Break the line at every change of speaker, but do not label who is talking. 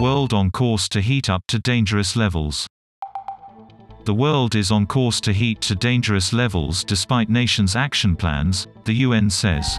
World on course to heat up to dangerous levels. The world is on course to heat to dangerous levels despite nations' action plans, the UN says.